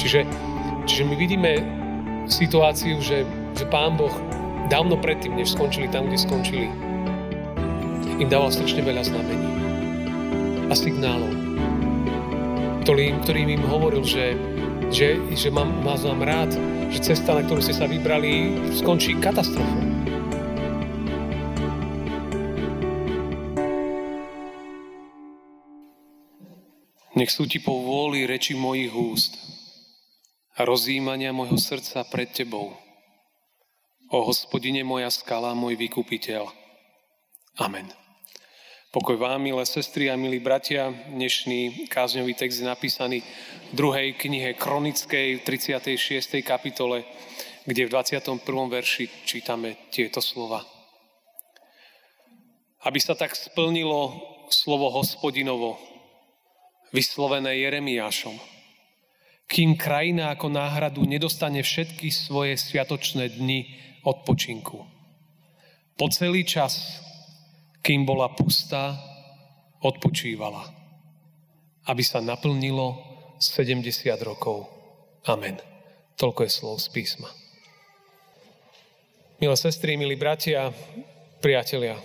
Čiže, čiže my vidíme situáciu, že, že Pán Boh dávno predtým, než skončili tam, kde skončili, im dával strašne veľa znamení a signálov, ktorým, ktorým im hovoril, že, že, že mám, vás mám rád, že cesta, na ktorú ste sa vybrali, skončí katastrofou. Nech sú ti po reči mojich úst a rozjímania môjho srdca pred tebou. O hospodine moja skala, môj vykupiteľ. Amen. Pokoj vám, milé sestry a milí bratia. Dnešný kázňový text je napísaný v druhej knihe Kronickej 36. kapitole, kde v 21. verši čítame tieto slova. Aby sa tak splnilo slovo hospodinovo, vyslovené Jeremiášom. Kým krajina ako náhradu nedostane všetky svoje sviatočné dni odpočinku. Po celý čas kým bola pustá, odpočívala, aby sa naplnilo 70 rokov. Amen. Toľko je slov z písma. Milé sestry, milí bratia, priatelia,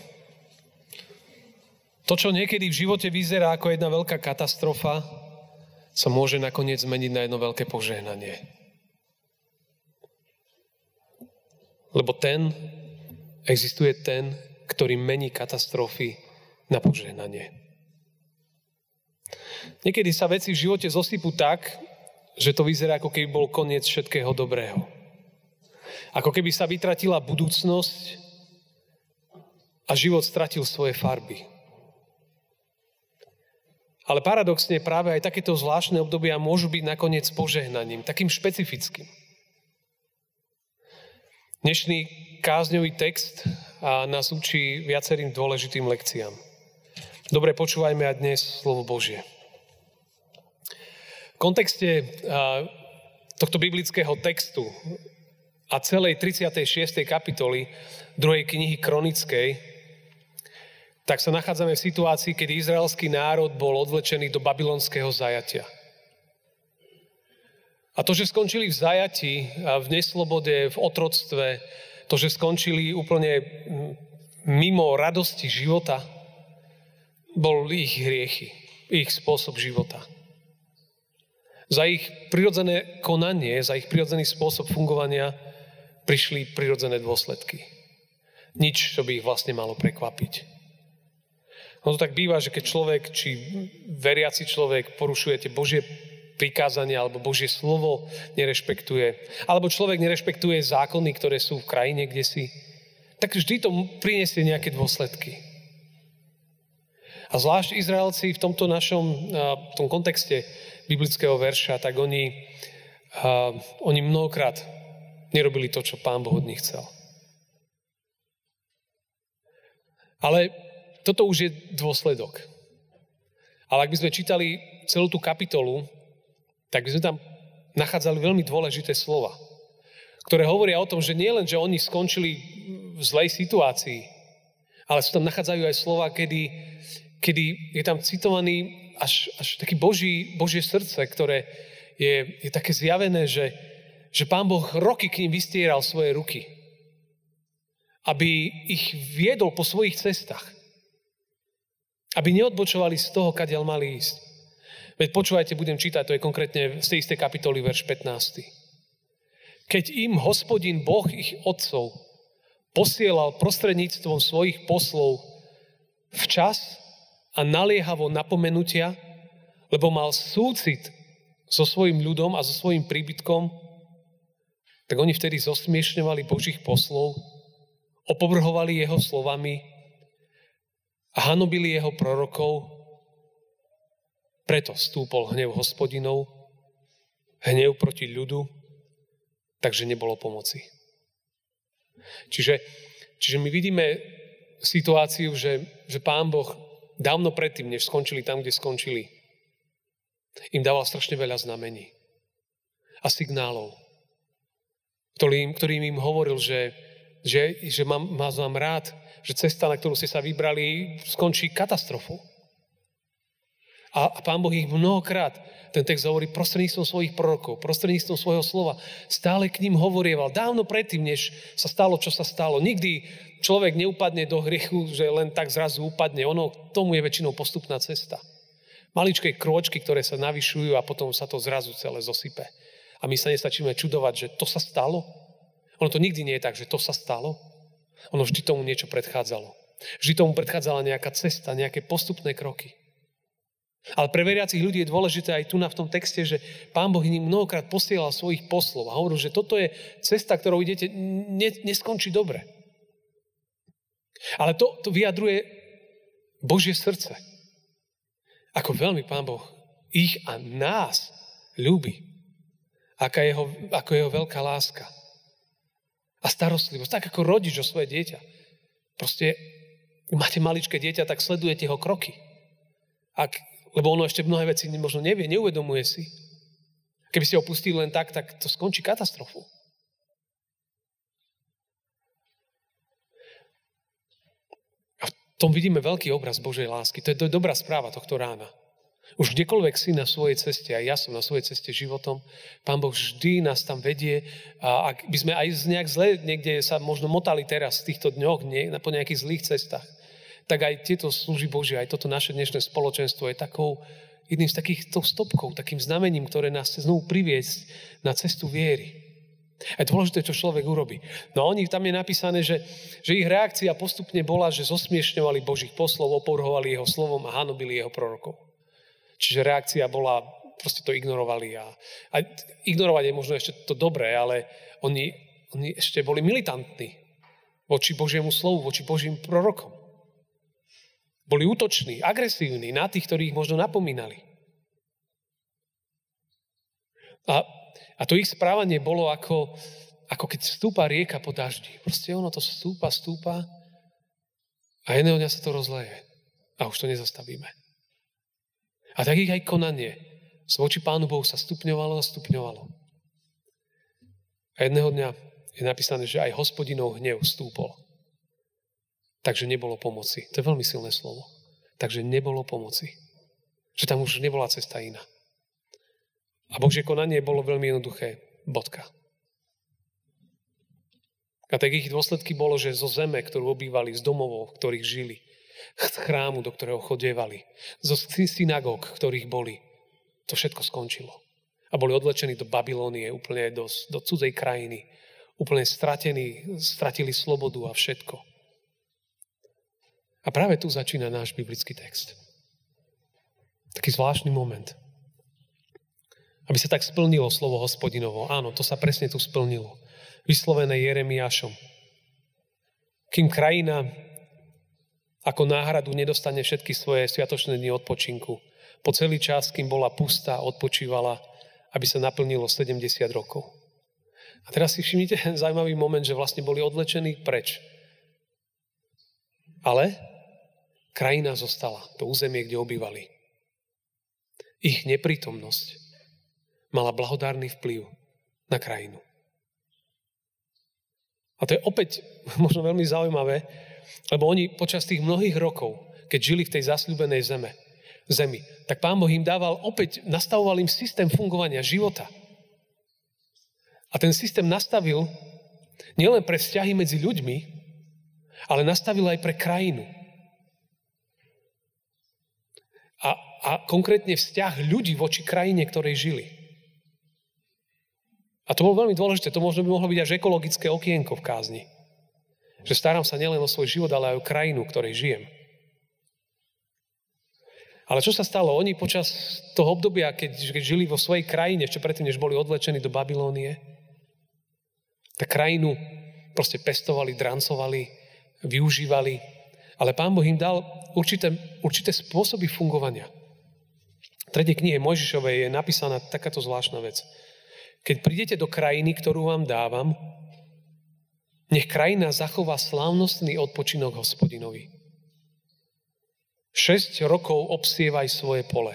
to, čo niekedy v živote vyzerá ako jedna veľká katastrofa, sa môže nakoniec zmeniť na jedno veľké požehnanie. Lebo ten, existuje ten, ktorý mení katastrofy na požehnanie. Niekedy sa veci v živote zosypú tak, že to vyzerá, ako keby bol koniec všetkého dobrého. Ako keby sa vytratila budúcnosť a život stratil svoje farby. Ale paradoxne práve aj takéto zvláštne obdobia môžu byť nakoniec požehnaním, takým špecifickým. Dnešný kázňový text nás učí viacerým dôležitým lekciám. Dobre, počúvajme a dnes slovo Božie. V kontexte tohto biblického textu a celej 36. kapitoly druhej knihy Kronickej, tak sa nachádzame v situácii, kedy izraelský národ bol odvlečený do babylonského zajatia. A to, že skončili v zajati, v neslobode, v otroctve, to, že skončili úplne mimo radosti života, bol ich hriechy, ich spôsob života. Za ich prirodzené konanie, za ich prirodzený spôsob fungovania prišli prirodzené dôsledky. Nič, čo by ich vlastne malo prekvapiť. No to tak býva, že keď človek, či veriaci človek porušuje tie Božie prikázania alebo Božie slovo nerešpektuje, alebo človek nerešpektuje zákony, ktoré sú v krajine, kde si, tak vždy to priniesie nejaké dôsledky. A zvlášť Izraelci v tomto našom, v tom kontexte biblického verša, tak oni, oni mnohokrát nerobili to, čo Pán Boh od nich chcel. Ale toto už je dôsledok. Ale ak by sme čítali celú tú kapitolu, tak by sme tam nachádzali veľmi dôležité slova, ktoré hovoria o tom, že nie len, že oni skončili v zlej situácii, ale sú tam nachádzajú aj slova, kedy, kedy je tam citovaný až, až taký Boží, Božie srdce, ktoré je, je také zjavené, že, že Pán Boh roky k ním vystieral svoje ruky. Aby ich viedol po svojich cestách. Aby neodbočovali z toho, kadiaľ mali ísť. Veď počúvajte, budem čítať, to je konkrétne z tej istej kapitoly, verš 15. Keď im hospodin Boh ich otcov posielal prostredníctvom svojich poslov včas a naliehavo napomenutia, lebo mal súcit so svojim ľudom a so svojim príbytkom, tak oni vtedy zosmiešňovali Božích poslov, opovrhovali jeho slovami a hanobili jeho prorokov preto stúpol hnev hospodinov, hnev proti ľudu, takže nebolo pomoci. Čiže, čiže my vidíme situáciu, že, že Pán Boh dávno predtým, než skončili tam, kde skončili, im dával strašne veľa znamení a signálov, ktorým, ktorým im hovoril, že, že, že mám, vás mám rád, že cesta, na ktorú ste sa vybrali, skončí katastrofou. A, a pán Boh ich mnohokrát, ten text hovorí prostredníctvom svojich prorokov, prostredníctvom svojho slova, stále k ním hovorieval. Dávno predtým, než sa stalo, čo sa stalo. Nikdy človek neupadne do hriechu, že len tak zrazu upadne. Ono, tomu je väčšinou postupná cesta. Maličké krôčky, ktoré sa navyšujú a potom sa to zrazu celé zosype. A my sa nestačíme čudovať, že to sa stalo. Ono to nikdy nie je tak, že to sa stalo. Ono vždy tomu niečo predchádzalo. Vždy tomu predchádzala nejaká cesta, nejaké postupné kroky. Ale pre veriacich ľudí je dôležité aj tu na v tom texte, že Pán Boh im mnohokrát posielal svojich poslov a hovoril, že toto je cesta, ktorou idete, ne, neskončí dobre. Ale to, to vyjadruje Božie srdce. Ako veľmi Pán Boh ich a nás ľúbi. Aká jeho, ako jeho veľká láska. A starostlivosť. Tak ako rodič o svoje dieťa. Proste máte maličké dieťa, tak sledujete jeho kroky. Ak, lebo ono ešte mnohé veci možno nevie, neuvedomuje si. Keby ste ho pustili len tak, tak to skončí katastrofu. tom vidíme veľký obraz Božej lásky. To je dobrá správa tohto rána. Už kdekoľvek si na svojej ceste, a ja som na svojej ceste životom, Pán Boh vždy nás tam vedie a ak by sme aj nejak zle niekde sa možno motali teraz v týchto dňoch nie, po nejakých zlých cestách, tak aj tieto služby Božie, aj toto naše dnešné spoločenstvo je takou, jedným z takých stopkou, takým znamením, ktoré nás chce znovu priviesť na cestu viery. A je dôležité, čo človek urobí. No a oni, tam je napísané, že, že ich reakcia postupne bola, že zosmiešňovali Božích poslov, oporhovali jeho slovom a hanobili jeho prorokov. Čiže reakcia bola, proste to ignorovali. A, a ignorovať je možno ešte to dobré, ale oni, oni ešte boli militantní voči Božiemu slovu, voči Božím prorokom. Boli útoční, agresívni na tých, ktorých možno napomínali. A a to ich správanie bolo ako, ako keď stúpa rieka po daždi. Proste ono to stúpa, stúpa a jedného dňa sa to rozleje. A už to nezastavíme. A tak ich aj konanie voči Pánu Bohu sa stupňovalo a stupňovalo. A jedného dňa je napísané, že aj hospodinov hnev stúpol. Takže nebolo pomoci. To je veľmi silné slovo. Takže nebolo pomoci. Že tam už nebola cesta iná. A Božie konanie bolo veľmi jednoduché. Bodka. A tak ich dôsledky bolo, že zo zeme, ktorú obývali, z domovov, v ktorých žili, chrámu, do ktorého chodievali, zo synagóg, ktorých boli, to všetko skončilo. A boli odlečení do Babilónie, úplne do, do cudzej krajiny. Úplne stratení, stratili slobodu a všetko. A práve tu začína náš biblický text. Taký zvláštny moment. Aby sa tak splnilo slovo hospodinovo. Áno, to sa presne tu splnilo. Vyslovené Jeremiášom. Kým krajina ako náhradu nedostane všetky svoje sviatočné dni odpočinku. Po celý čas, kým bola pustá, odpočívala, aby sa naplnilo 70 rokov. A teraz si všimnite ten zaujímavý moment, že vlastne boli odlečení preč. Ale krajina zostala, to územie, kde obývali. Ich neprítomnosť mala blahodárny vplyv na krajinu. A to je opäť možno veľmi zaujímavé, lebo oni počas tých mnohých rokov, keď žili v tej zasľúbenej zeme, zemi, tak Pán Boh im dával opäť, nastavoval im systém fungovania života. A ten systém nastavil nielen pre vzťahy medzi ľuďmi, ale nastavil aj pre krajinu. A, a konkrétne vzťah ľudí voči krajine, ktorej žili. A to bolo veľmi dôležité. To možno by mohlo byť až ekologické okienko v kázni. Že starám sa nielen o svoj život, ale aj o krajinu, v ktorej žijem. Ale čo sa stalo? Oni počas toho obdobia, keď, keď žili vo svojej krajine, ešte predtým, než boli odlečení do Babilónie, tak krajinu proste pestovali, drancovali, využívali, ale Pán Boh im dal určité, určité spôsoby fungovania. V tretej knihe Mojžišovej je napísaná takáto zvláštna vec. Keď prídete do krajiny, ktorú vám dávam, nech krajina zachová slávnostný odpočinok hospodinovi. Šesť rokov obsievaj svoje pole.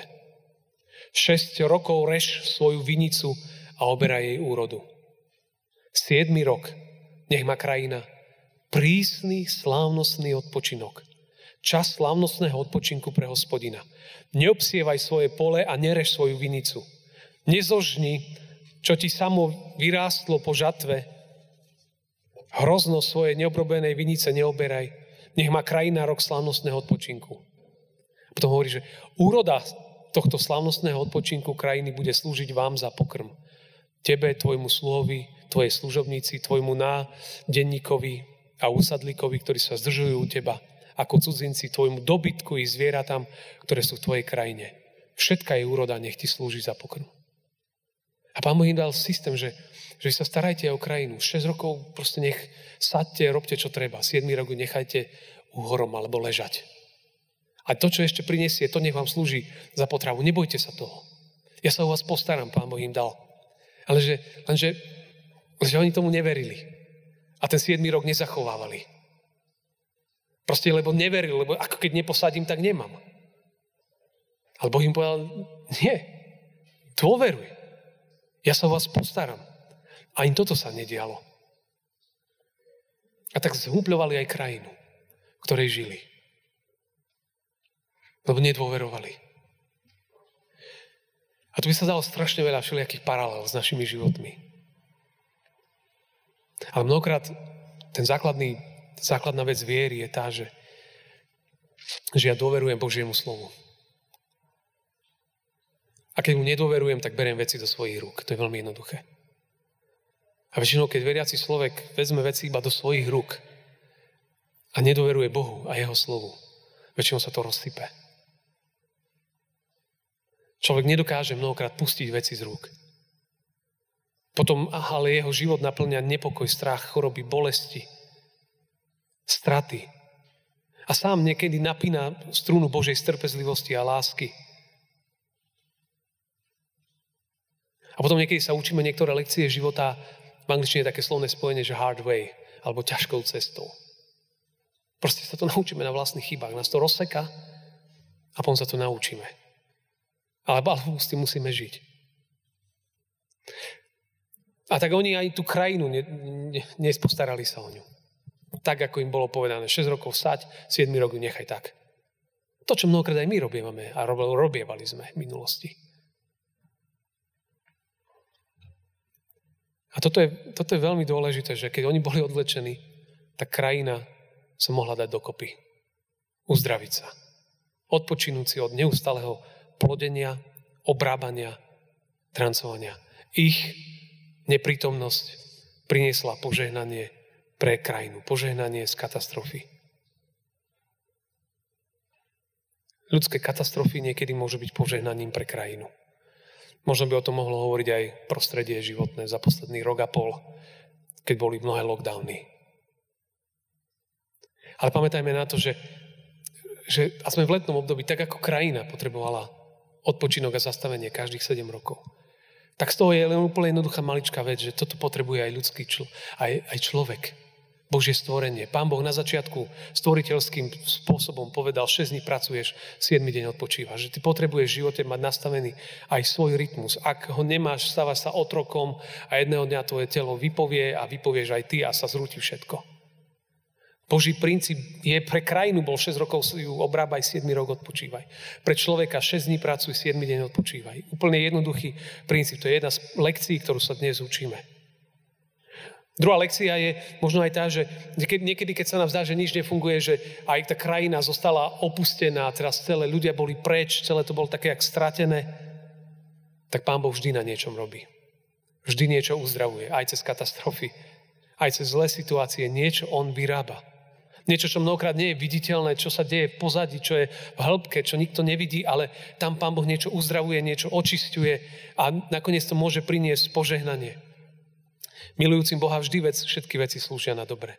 Šesť rokov reš svoju vinicu a oberaj jej úrodu. Siedmy rok nech má krajina prísny, slávnostný odpočinok. Čas slávnostného odpočinku pre hospodina. Neobsievaj svoje pole a nerež svoju vinicu. Nezožni, čo ti samo vyrástlo po žatve. Hrozno svoje neobrobenej vinice neoberaj. Nech má krajina rok slávnostného odpočinku. Potom hovorí, že úroda tohto slávnostného odpočinku krajiny bude slúžiť vám za pokrm. Tebe, tvojmu sluhovi, tvojej služobníci, tvojmu nádenníkovi a úsadlíkovi, ktorí sa zdržujú u teba ako cudzinci tvojmu dobytku i zvieratám, ktoré sú v tvojej krajine. Všetka je úroda, nech ti slúži za pokrm. A pán Boh im dal systém, že, že sa starajte o krajinu. 6 rokov proste nech sadte, robte čo treba. 7 rokov nechajte uhorom alebo ležať. A to, čo ešte prinesie, to nech vám slúži za potravu. Nebojte sa toho. Ja sa o vás postaram, pán Boh im dal. Ale že, lenže, že oni tomu neverili. A ten 7 rok nezachovávali. Proste lebo neveril, lebo ako keď neposadím, tak nemám. Ale Boh im povedal, nie, dôveruj. Ja sa o vás postaram. A im toto sa nedialo. A tak zhúpľovali aj krajinu, v ktorej žili. Lebo nedôverovali. A tu by sa dalo strašne veľa všelijakých paralel s našimi životmi. Ale mnohokrát ten základný základná vec viery je tá, že, že ja dôverujem Božiemu slovu. A keď mu nedôverujem, tak beriem veci do svojich rúk. To je veľmi jednoduché. A väčšinou, keď veriaci človek vezme veci iba do svojich rúk a nedôveruje Bohu a jeho slovu, väčšinou sa to rozsype. Človek nedokáže mnohokrát pustiť veci z rúk. Potom ale jeho život naplňa nepokoj, strach, choroby, bolesti, straty. A sám niekedy napína strunu Božej strpezlivosti a lásky. A potom niekedy sa učíme niektoré lekcie života, v angličtine je také slovné spojenie, že hard way, alebo ťažkou cestou. Proste sa to naučíme na vlastných chybách. Nás to rozseka a potom sa to naučíme. Ale s tým musíme žiť. A tak oni aj tú krajinu ne, ne, nespostarali sa o ňu tak, ako im bolo povedané. 6 rokov sať, 7 rok nechaj tak. To, čo mnohokrát aj my robievame a robievali sme v minulosti. A toto je, toto je veľmi dôležité, že keď oni boli odvlečení, tak krajina sa mohla dať dokopy. Uzdraviť sa. Odpočinúť si od neustáleho plodenia, obrábania, trancovania. Ich neprítomnosť priniesla požehnanie pre krajinu. Požehnanie z katastrofy. Ľudské katastrofy niekedy môžu byť požehnaním pre krajinu. Možno by o tom mohlo hovoriť aj prostredie životné za posledný rok a pol, keď boli mnohé lockdowny. Ale pamätajme na to, že, že a sme v letnom období, tak ako krajina potrebovala odpočinok a zastavenie každých 7 rokov. Tak z toho je len úplne jednoduchá maličká vec, že toto potrebuje aj ľudský čl- aj, aj človek. Božie stvorenie. Pán Boh na začiatku stvoriteľským spôsobom povedal, 6 dní pracuješ, 7 deň odpočívaš. Že ty potrebuješ v živote mať nastavený aj svoj rytmus. Ak ho nemáš, stávaš sa otrokom a jedného dňa tvoje telo vypovie a vypovieš aj ty a sa zrúti všetko. Boží princíp je pre krajinu, bol 6 rokov ju obrábaj, 7 rok odpočívaj. Pre človeka 6 dní pracuj, 7 deň odpočívaj. Úplne jednoduchý princíp. To je jedna z lekcií, ktorú sa dnes učíme. Druhá lekcia je možno aj tá, že niekedy, keď sa nám zdá, že nič nefunguje, že aj tá krajina zostala opustená, teraz celé ľudia boli preč, celé to bolo také jak stratené, tak Pán Boh vždy na niečom robí. Vždy niečo uzdravuje, aj cez katastrofy, aj cez zlé situácie, niečo On vyrába. Niečo, čo mnohokrát nie je viditeľné, čo sa deje v pozadí, čo je v hĺbke, čo nikto nevidí, ale tam Pán Boh niečo uzdravuje, niečo očistuje a nakoniec to môže priniesť požehnanie. Milujúcim Boha vždy vec, všetky veci slúžia na dobre.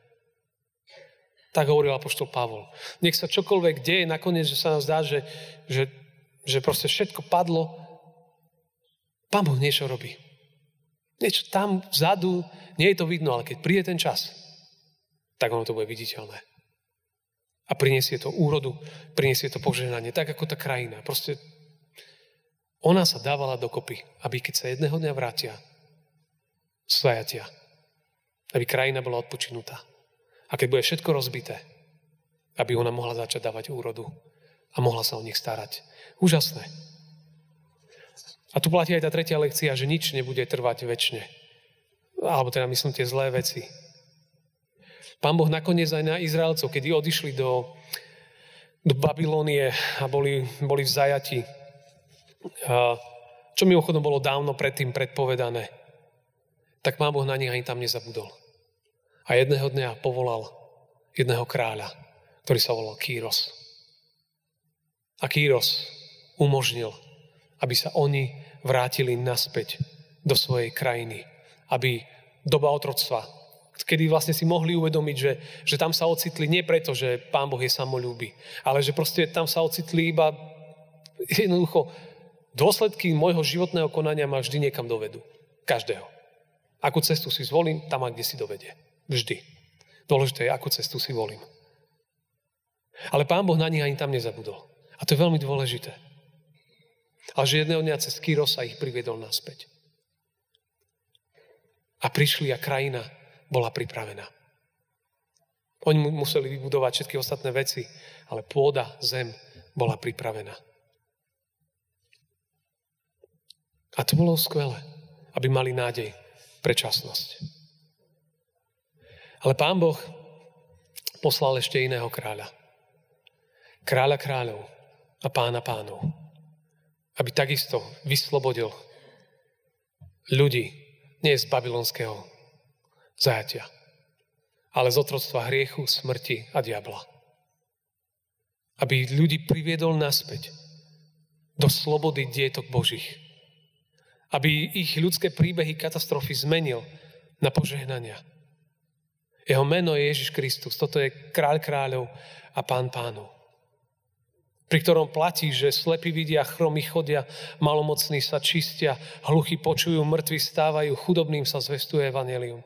Tak hovoril apoštol Pavol. Nech sa čokoľvek deje, nakoniec, že sa nám zdá, že, že, že proste všetko padlo, Pán Boh niečo robí. Niečo tam vzadu, nie je to vidno, ale keď príde ten čas, tak ono to bude viditeľné. A priniesie to úrodu, priniesie to požehnanie, tak ako tá krajina. Proste ona sa dávala dokopy, aby keď sa jedného dňa vrátia, svajatia. Aby krajina bola odpočinutá. A keď bude všetko rozbité, aby ona mohla začať dávať úrodu a mohla sa o nich starať. Úžasné. A tu platí aj tá tretia lekcia, že nič nebude trvať väčšine. Alebo teda myslím tie zlé veci. Pán Boh nakoniec aj na Izraelcov, kedy odišli do, do Babilónie a boli, boli v zajati, čo mimochodom bolo dávno predtým predpovedané, tak Pán Boh na nich ani tam nezabudol. A jedného dňa povolal jedného kráľa, ktorý sa volal Kýros. A Kýros umožnil, aby sa oni vrátili naspäť do svojej krajiny. Aby doba otroctva, kedy vlastne si mohli uvedomiť, že, že tam sa ocitli nie preto, že Pán Boh je samolúby, ale že proste tam sa ocitli iba jednoducho dôsledky môjho životného konania ma vždy niekam dovedú. Každého. Akú cestu si zvolím, tam a kde si dovedie. Vždy. Dôležité je, akú cestu si volím. Ale Pán Boh na nich ani tam nezabudol. A to je veľmi dôležité. Ale že jedného dňa cez Kyrosa ich priviedol naspäť. A prišli a krajina bola pripravená. Oni museli vybudovať všetky ostatné veci, ale pôda, zem bola pripravená. A to bolo skvelé, aby mali nádej pre časnosť. Ale pán Boh poslal ešte iného kráľa. Kráľa kráľov a pána pánov. Aby takisto vyslobodil ľudí nie z babylonského zajatia, ale z otroctva hriechu, smrti a diabla. Aby ľudí priviedol naspäť do slobody dietok Božích. Aby ich ľudské príbehy katastrofy zmenil na požehnania jeho meno je Ježiš Kristus. Toto je kráľ kráľov a pán pánov. Pri ktorom platí, že slepí vidia, chromy chodia, malomocní sa čistia, hluchy počujú, mŕtvi stávajú, chudobným sa zvestuje evanelium.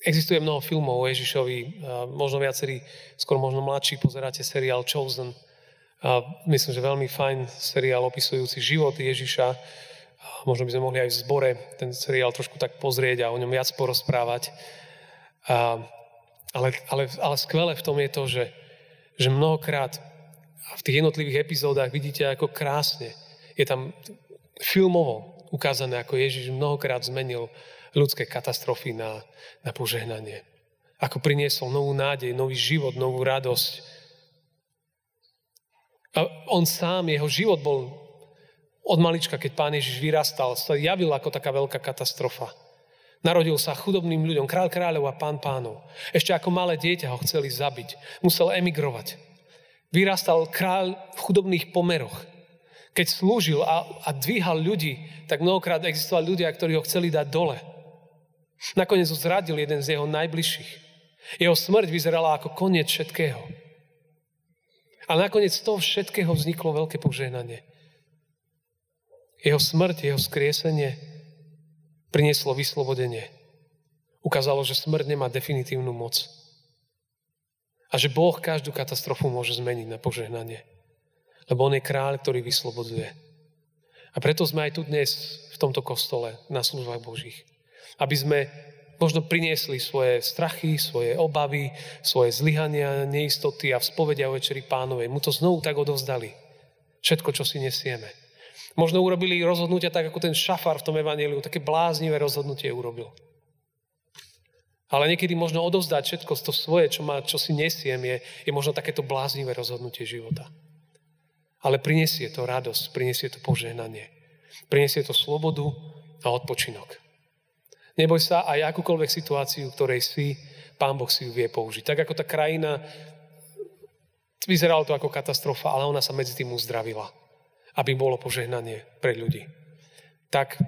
Existuje mnoho filmov o Ježišovi, možno viacerí, skôr možno mladší, pozeráte seriál Chosen. A myslím, že veľmi fajn seriál opisujúci život Ježiša, možno by sme mohli aj v zbore ten seriál trošku tak pozrieť a o ňom viac porozprávať. A, ale, ale, ale skvelé v tom je to, že, že mnohokrát v tých jednotlivých epizódach vidíte, ako krásne je tam filmovo ukázané, ako Ježiš mnohokrát zmenil ľudské katastrofy na, na požehnanie. Ako priniesol novú nádej, nový život, novú radosť. A on sám, jeho život bol od malička, keď pán Ježiš vyrastal, sa javil ako taká veľká katastrofa. Narodil sa chudobným ľuďom, král kráľov a pán pánov. Ešte ako malé dieťa ho chceli zabiť. Musel emigrovať. Vyrastal kráľ v chudobných pomeroch. Keď slúžil a, a dvíhal ľudí, tak mnohokrát existovali ľudia, ktorí ho chceli dať dole. Nakoniec ho zradil jeden z jeho najbližších. Jeho smrť vyzerala ako koniec všetkého. A nakoniec z toho všetkého vzniklo veľké požehnanie. Jeho smrť, jeho skriesenie prinieslo vyslobodenie. Ukázalo, že smrť nemá definitívnu moc. A že Boh každú katastrofu môže zmeniť na požehnanie. Lebo On je kráľ, ktorý vyslobodzuje. A preto sme aj tu dnes v tomto kostole na službách Božích. Aby sme možno priniesli svoje strachy, svoje obavy, svoje zlyhania, neistoty a v spovede večeri pánovej. Mu to znovu tak odovzdali. Všetko, čo si nesieme. Možno urobili rozhodnutia tak, ako ten šafár v tom evaníliu, také bláznivé rozhodnutie urobil. Ale niekedy možno odovzdať všetko to svoje, čo, má, čo si nesiem, je, je možno takéto bláznivé rozhodnutie života. Ale prinesie to radosť, prinesie to požehnanie. Prinesie to slobodu a odpočinok. Neboj sa aj akúkoľvek situáciu, ktorej si, Pán Boh si ju vie použiť. Tak ako tá krajina, vyzeralo to ako katastrofa, ale ona sa medzi tým uzdravila aby bolo požehnanie pre ľudí. Tak,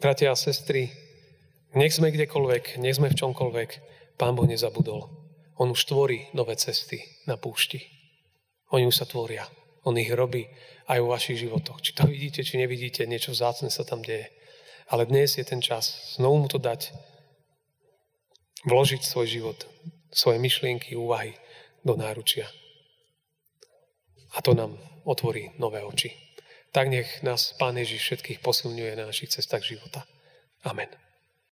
bratia a sestry, nech sme kdekoľvek, nech sme v čomkoľvek, Pán Boh nezabudol. On už tvorí nové cesty na púšti. Oni už sa tvoria. On ich robí aj vo vašich životoch. Či to vidíte, či nevidíte, niečo vzácne sa tam deje. Ale dnes je ten čas znovu mu to dať, vložiť svoj život, svoje myšlienky, úvahy do náručia a to nám otvorí nové oči. Tak nech nás Pán Ježiš všetkých posilňuje na našich cestách života. Amen.